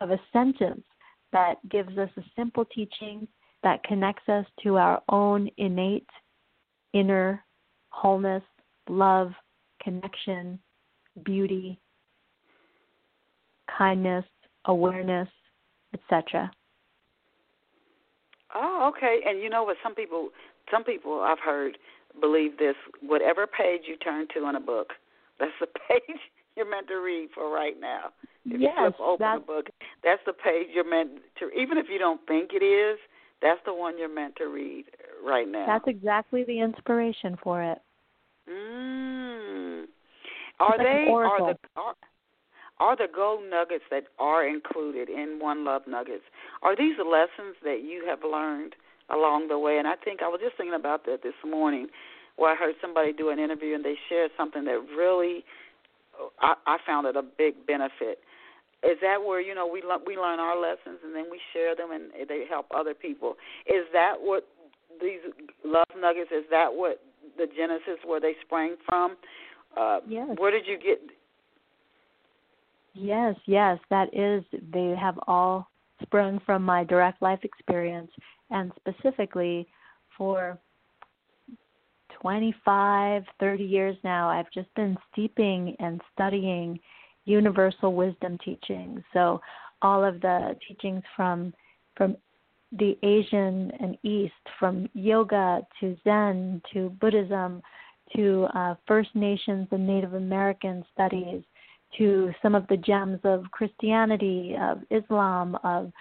of a sentence that gives us a simple teaching that connects us to our own innate inner wholeness, love, connection, beauty, kindness, awareness, etc. Oh, okay. And you know what? Some people, some people I've heard believe this. Whatever page you turn to in a book, that's the page you're meant to read for right now. If yes, you flip open that's, a book, that's the page you're meant to. Even if you don't think it is, that's the one you're meant to read right now. that's exactly the inspiration for it. Mm. Are like they are the are, are the gold nuggets that are included in One Love Nuggets? Are these lessons that you have learned along the way? And I think I was just thinking about that this morning, where I heard somebody do an interview and they shared something that really I, I found it a big benefit. is that where you know we le- we learn our lessons and then we share them and they help other people? Is that what these love nuggets? Is that what the genesis where they sprang from? Uh, yes. Where did you get? Yes, yes, that is. They have all sprung from my direct life experience, and specifically for 25, 30 years now, I've just been steeping and studying universal wisdom teachings. So all of the teachings from from the Asian and East, from yoga to Zen to Buddhism to uh, First Nations and Native American studies to some of the gems of Christianity, of Islam, of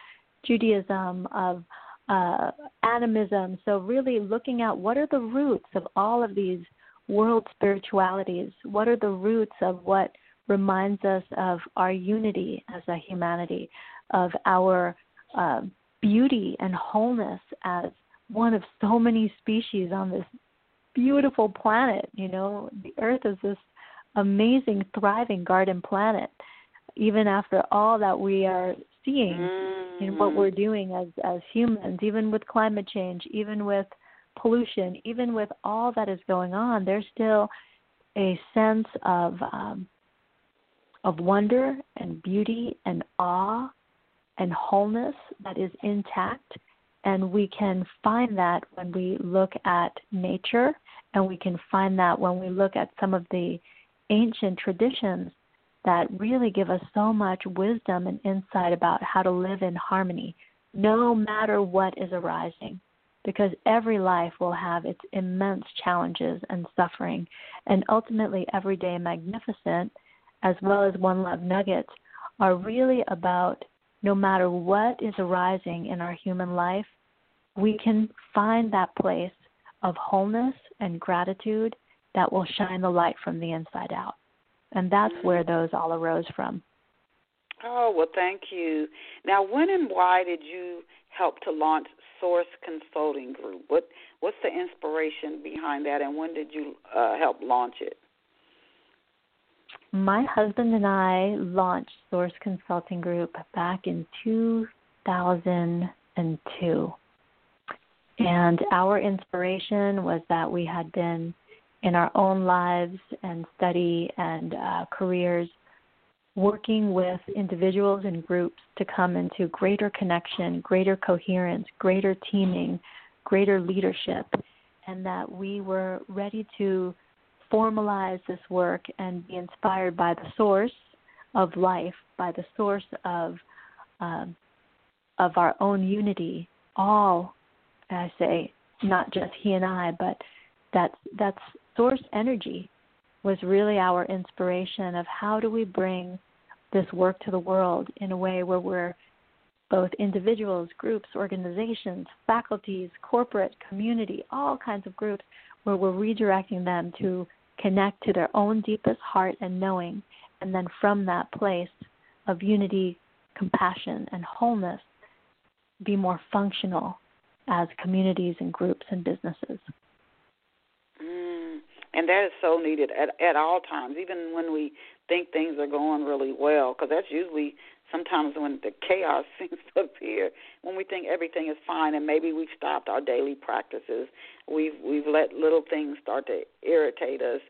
Judaism, of uh, animism. So, really looking at what are the roots of all of these world spiritualities? What are the roots of what reminds us of our unity as a humanity, of our uh, beauty and wholeness as one of so many species on this beautiful planet. You know, the Earth is this amazing, thriving garden planet. Even after all that we are seeing mm-hmm. in what we're doing as as humans, even with climate change, even with pollution, even with all that is going on, there's still a sense of um, of wonder and beauty and awe and wholeness that is intact. And we can find that when we look at nature, and we can find that when we look at some of the ancient traditions that really give us so much wisdom and insight about how to live in harmony, no matter what is arising. Because every life will have its immense challenges and suffering, and ultimately, everyday magnificent as well as One Love Nuggets, are really about no matter what is arising in our human life, we can find that place of wholeness and gratitude that will shine the light from the inside out. And that's where those all arose from. Oh, well, thank you. Now, when and why did you help to launch Source Consulting Group? What What's the inspiration behind that, and when did you uh, help launch it? my husband and I launched Source Consulting Group back in 2002. And our inspiration was that we had been in our own lives and study and uh, careers working with individuals and groups to come into greater connection, greater coherence, greater teaming, greater leadership, and that we were ready to formalize this work and be inspired by the source of life, by the source of um, of our own unity. All, I say, not just he and I, but that that's source energy was really our inspiration of how do we bring this work to the world in a way where we're both individuals, groups, organizations, faculties, corporate, community, all kinds of groups, where we're redirecting them to connect to their own deepest heart and knowing, and then from that place of unity, compassion, and wholeness, be more functional as communities and groups and businesses. And that is so needed at at all times, even when we think things are going really well, because that's usually sometimes when the chaos seems to appear, when we think everything is fine, and maybe we've stopped our daily practices, we've we've let little things start to irritate us,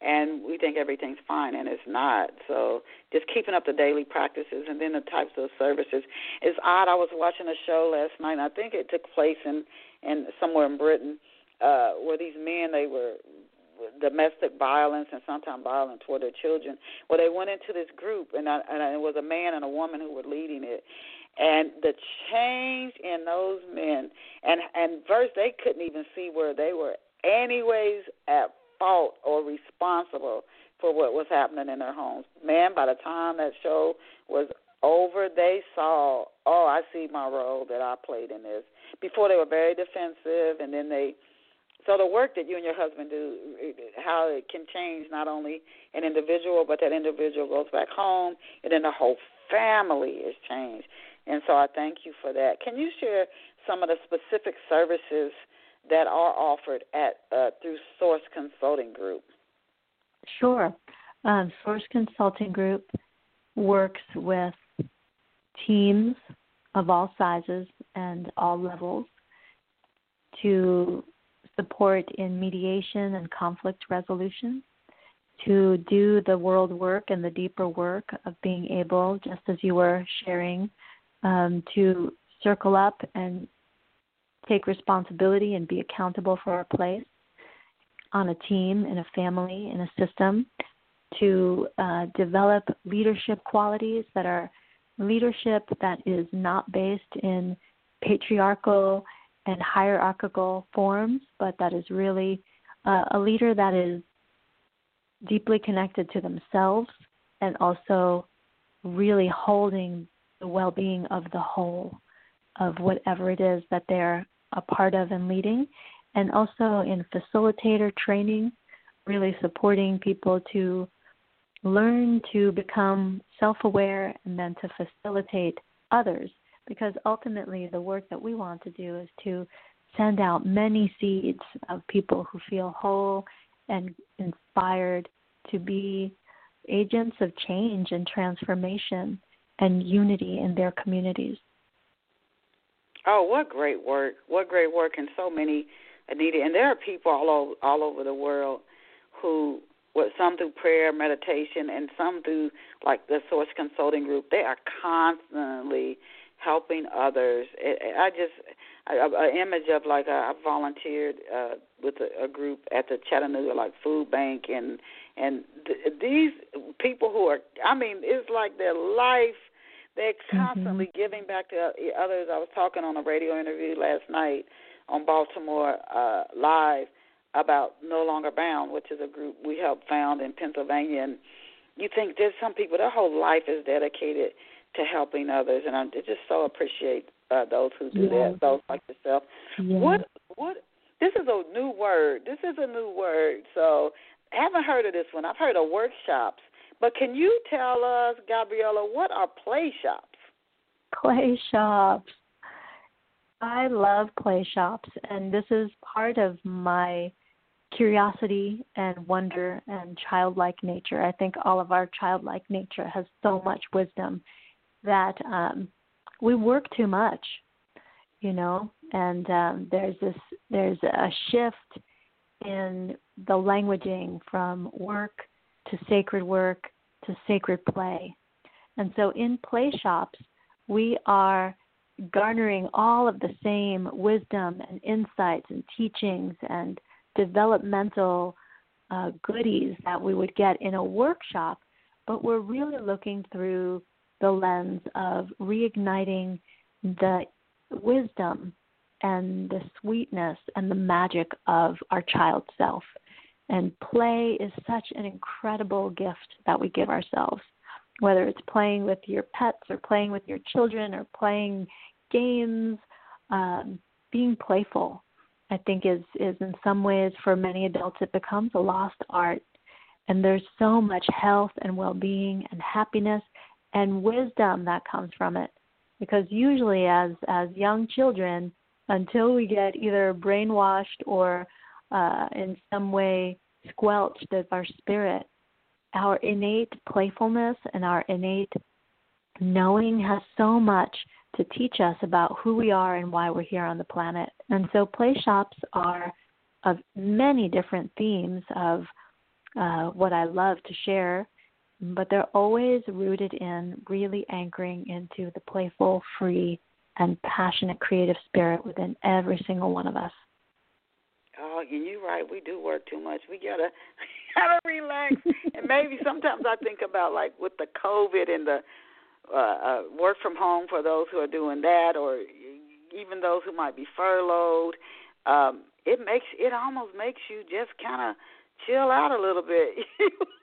and we think everything's fine, and it's not. So just keeping up the daily practices, and then the types of services. It's odd. I was watching a show last night. and I think it took place in in somewhere in Britain, uh, where these men they were domestic violence and sometimes violence toward their children. Well, they went into this group, and, I, and it was a man and a woman who were leading it. And the change in those men, and and first they couldn't even see where they were anyways at fault or responsible for what was happening in their homes. Man, by the time that show was over, they saw, oh, I see my role that I played in this. Before they were very defensive, and then they so the work that you and your husband do, how it can change not only an individual, but that individual goes back home, and then the whole family is changed. And so I thank you for that. Can you share some of the specific services that are offered at uh, through Source Consulting Group? Sure. Um, Source Consulting Group works with teams of all sizes and all levels to support in mediation and conflict resolution, to do the world work and the deeper work of being able, just as you were sharing, um, to circle up and take responsibility and be accountable for our place on a team, in a family, in a system, to uh, develop leadership qualities that are leadership that is not based in patriarchal and hierarchical forms, but that is really uh, a leader that is deeply connected to themselves and also really holding the well being of the whole of whatever it is that they're a part of and leading, and also in facilitator training, really supporting people to learn to become self aware and then to facilitate others. Because ultimately, the work that we want to do is to send out many seeds of people who feel whole and inspired to be agents of change and transformation and unity in their communities. Oh, what great work! What great work, and so many Anita. And there are people all over all over the world who, what some through prayer, meditation, and some through like the Source Consulting Group. They are constantly helping others. I just an image of like I volunteered uh, with a, a group at the Chattanooga like food bank and and th- these people who are I mean it's like their life they're mm-hmm. constantly mm-hmm. giving back to others. I was talking on a radio interview last night on Baltimore uh, Live about No Longer Bound, which is a group we helped found in Pennsylvania. And you think there's some people, their whole life is dedicated to helping others, and I just so appreciate uh, those who do that, those like yourself. What what? This is a new word. This is a new word. So I haven't heard of this one. I've heard of workshops, but can you tell us, Gabriela, what are play shops? Play shops. I love play shops, and this is part of my curiosity and wonder and childlike nature. I think all of our childlike nature has so much wisdom that um, we work too much, you know, and um, there's this there's a shift in the languaging from work to sacred work to sacred play. And so in play shops, we are garnering all of the same wisdom and insights and teachings and developmental uh, goodies that we would get in a workshop, but we're really looking through the lens of reigniting the wisdom and the sweetness and the magic of our child self. And play is such an incredible gift that we give ourselves whether it's playing with your pets or playing with your children or playing games, um, being playful, I think is is in some ways for many adults it becomes a lost art. And there's so much health and well-being and happiness and wisdom that comes from it. Because usually as as young children, until we get either brainwashed or uh, in some way squelched of our spirit, our innate playfulness and our innate knowing has so much to teach us about who we are and why we're here on the planet. And so play shops are of many different themes of uh, what I love to share, but they're always rooted in really anchoring into the playful, free, and passionate creative spirit within every single one of us. Oh, and you're right. We do work too much. We gotta gotta relax. and maybe sometimes I think about like with the COVID and the uh, uh, work from home for those who are doing that, or even those who might be furloughed. Um, it makes it almost makes you just kind of chill out a little bit.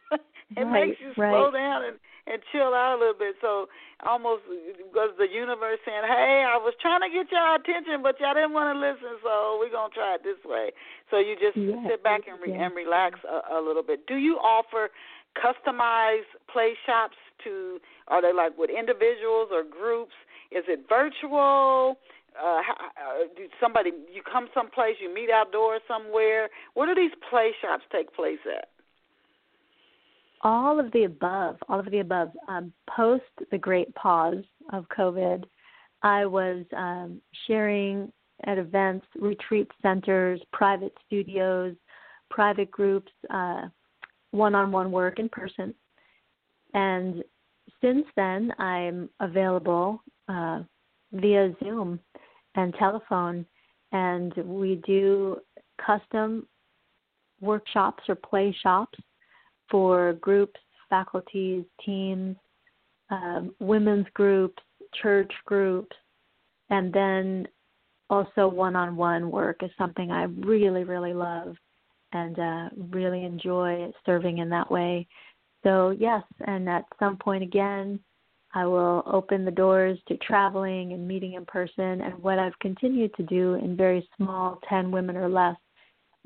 it right, makes you right. slow down and and chill out a little bit. So almost was the universe saying, "Hey, I was trying to get y'all attention, but y'all didn't want to listen, so we're gonna try it this way." So you just yes, sit back and re- yes. and relax a, a little bit. Do you offer customized play shops to? Are they like with individuals or groups? Is it virtual? Uh, how, uh, do somebody you come someplace, you meet outdoors somewhere? Where do these play shops take place at? All of the above, all of the above. Um, post the great pause of COVID, I was um, sharing at events, retreat centers, private studios, private groups, one on one work in person. And since then, I'm available uh, via Zoom and telephone, and we do custom workshops or play shops for groups, faculties, teams, um, women's groups, church groups, and then also one on one work is something I really, really love and uh, really enjoy serving in that way. So, yes, and at some point again, I will open the doors to traveling and meeting in person. And what I've continued to do in very small, 10 women or less,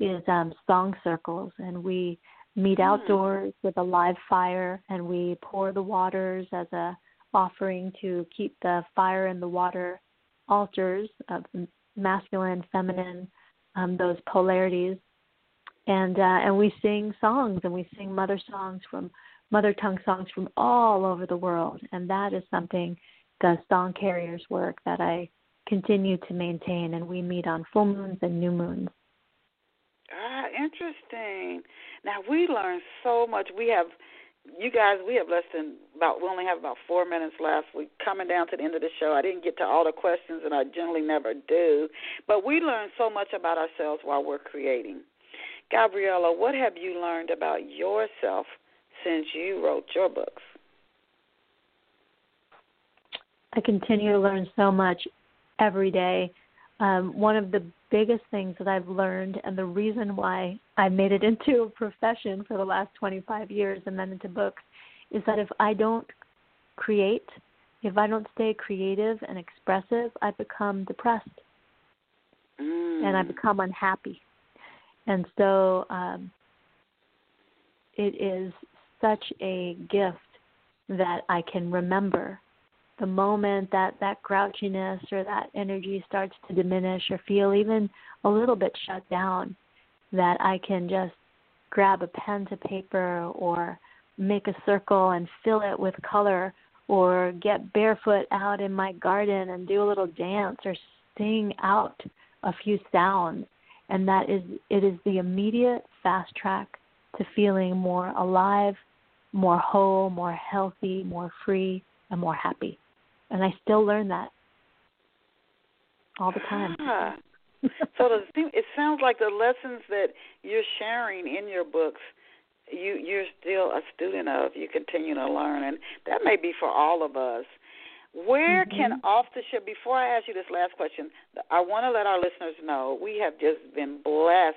is um, song circles. And we meet hmm. outdoors with a live fire and we pour the waters as a offering to keep the fire and the water altars of masculine, feminine, um, those polarities. And uh, and we sing songs and we sing mother songs from mother tongue songs from all over the world, and that is something the Song Carriers work that I continue to maintain, and we meet on full moons and new moons. Interesting. Now we learned so much. We have, you guys, we have less than about. We only have about four minutes left. We're coming down to the end of the show. I didn't get to all the questions, and I generally never do. But we learn so much about ourselves while we're creating. Gabriela, what have you learned about yourself since you wrote your books? I continue to learn so much every day. Um, one of the biggest things that I've learned, and the reason why I made it into a profession for the last 25 years and then into books, is that if I don't create, if I don't stay creative and expressive, I become depressed mm. and I become unhappy. And so um, it is such a gift that I can remember the moment that that grouchiness or that energy starts to diminish or feel even a little bit shut down that I can just grab a pen to paper or make a circle and fill it with color or get barefoot out in my garden and do a little dance or sing out a few sounds and that is it is the immediate fast track to feeling more alive more whole, more healthy, more free, and more happy. And I still learn that all the time. Ah. so the, it sounds like the lessons that you're sharing in your books, you you're still a student of. You continue to learn, and that may be for all of us. Where mm-hmm. can off the shelf? Before I ask you this last question, I want to let our listeners know we have just been blessed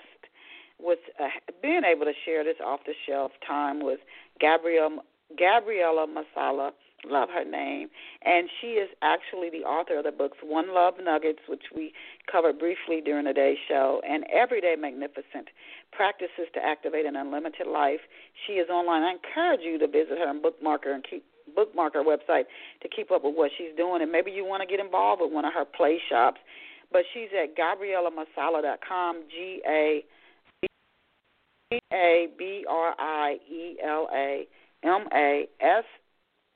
with uh, being able to share this off the shelf time with Gabrielle Gabriela Masala. Love her name, and she is actually the author of the books One Love Nuggets, which we covered briefly during the day's show, and Everyday Magnificent Practices to Activate an Unlimited Life. She is online. I encourage you to visit her and bookmark her and keep bookmark her website to keep up with what she's doing, and maybe you want to get involved with one of her play shops. But she's at GabrielaMasala.com, G A a B R I E L A M A S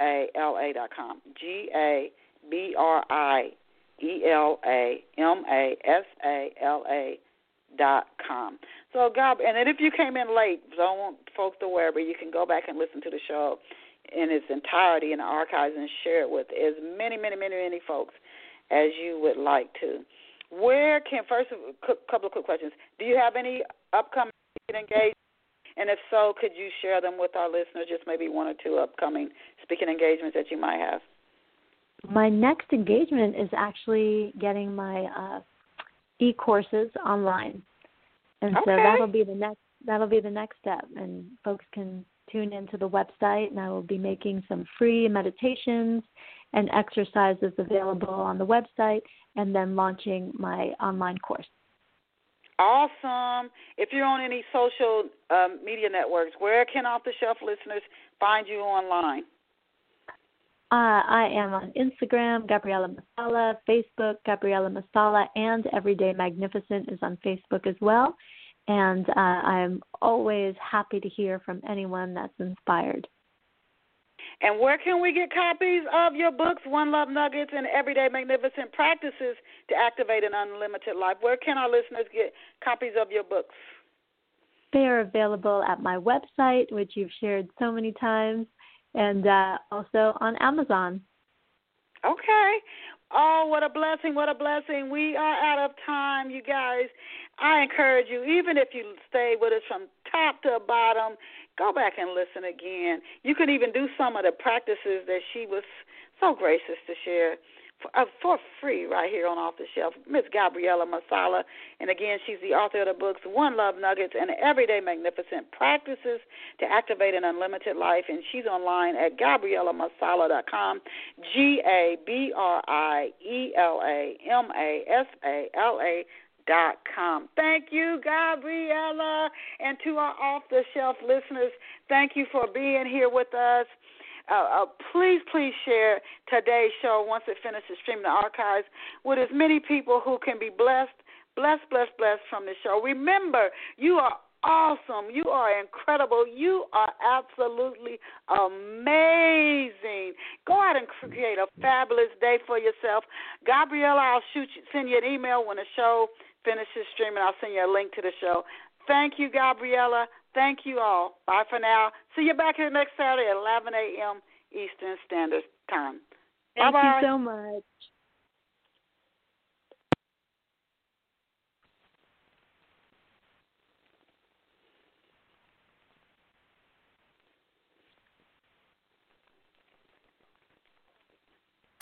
A L A dot com. G A B R I E L A M A S A L A dot com. So God, and then if you came in late, don't want folks to worry, but you can go back and listen to the show in its entirety in the archives and share it with as many, many, many, many folks as you would like to. Where can first a couple of quick questions? Do you have any upcoming engagement? And if so, could you share them with our listeners, just maybe one or two upcoming speaking engagements that you might have? My next engagement is actually getting my uh, e courses online, and okay. so that'll be the next that'll be the next step, and folks can tune into the website, and I will be making some free meditations and exercises available on the website, and then launching my online course. Awesome. If you're on any social um, media networks, where can Off the Shelf listeners find you online? Uh, I am on Instagram, Gabriela Masala, Facebook, Gabriela Masala, and Everyday Magnificent is on Facebook as well. And uh, I'm always happy to hear from anyone that's inspired. And where can we get copies of your books, One Love Nuggets and Everyday Magnificent Practices to Activate an Unlimited Life? Where can our listeners get copies of your books? They are available at my website, which you've shared so many times, and uh, also on Amazon. Okay. Oh, what a blessing, what a blessing. We are out of time, you guys. I encourage you, even if you stay with us from top to bottom, go back and listen again. You can even do some of the practices that she was so gracious to share for, uh, for free right here on Off the Shelf. Miss Gabriela Masala, and again, she's the author of the books One Love Nuggets and Everyday Magnificent Practices to Activate an Unlimited Life, and she's online at GabrielaMasala.com, G A B R I E L A M A S A L A dot com. Thank you, Gabriela, and to our off the shelf listeners, thank you for being here with us. Uh, uh, please, please share today's show once it finishes streaming the archives with as many people who can be blessed, blessed, blessed, blessed from the show. Remember, you are awesome. You are incredible. You are absolutely amazing. Go out and create a fabulous day for yourself. Gabriela, I'll shoot you, send you an email when the show finishes streaming. I'll send you a link to the show. Thank you, Gabriela. Thank you all. Bye for now. See you back here next Saturday at 11 a.m. Eastern Standard Time. Thank Bye-bye. you so much.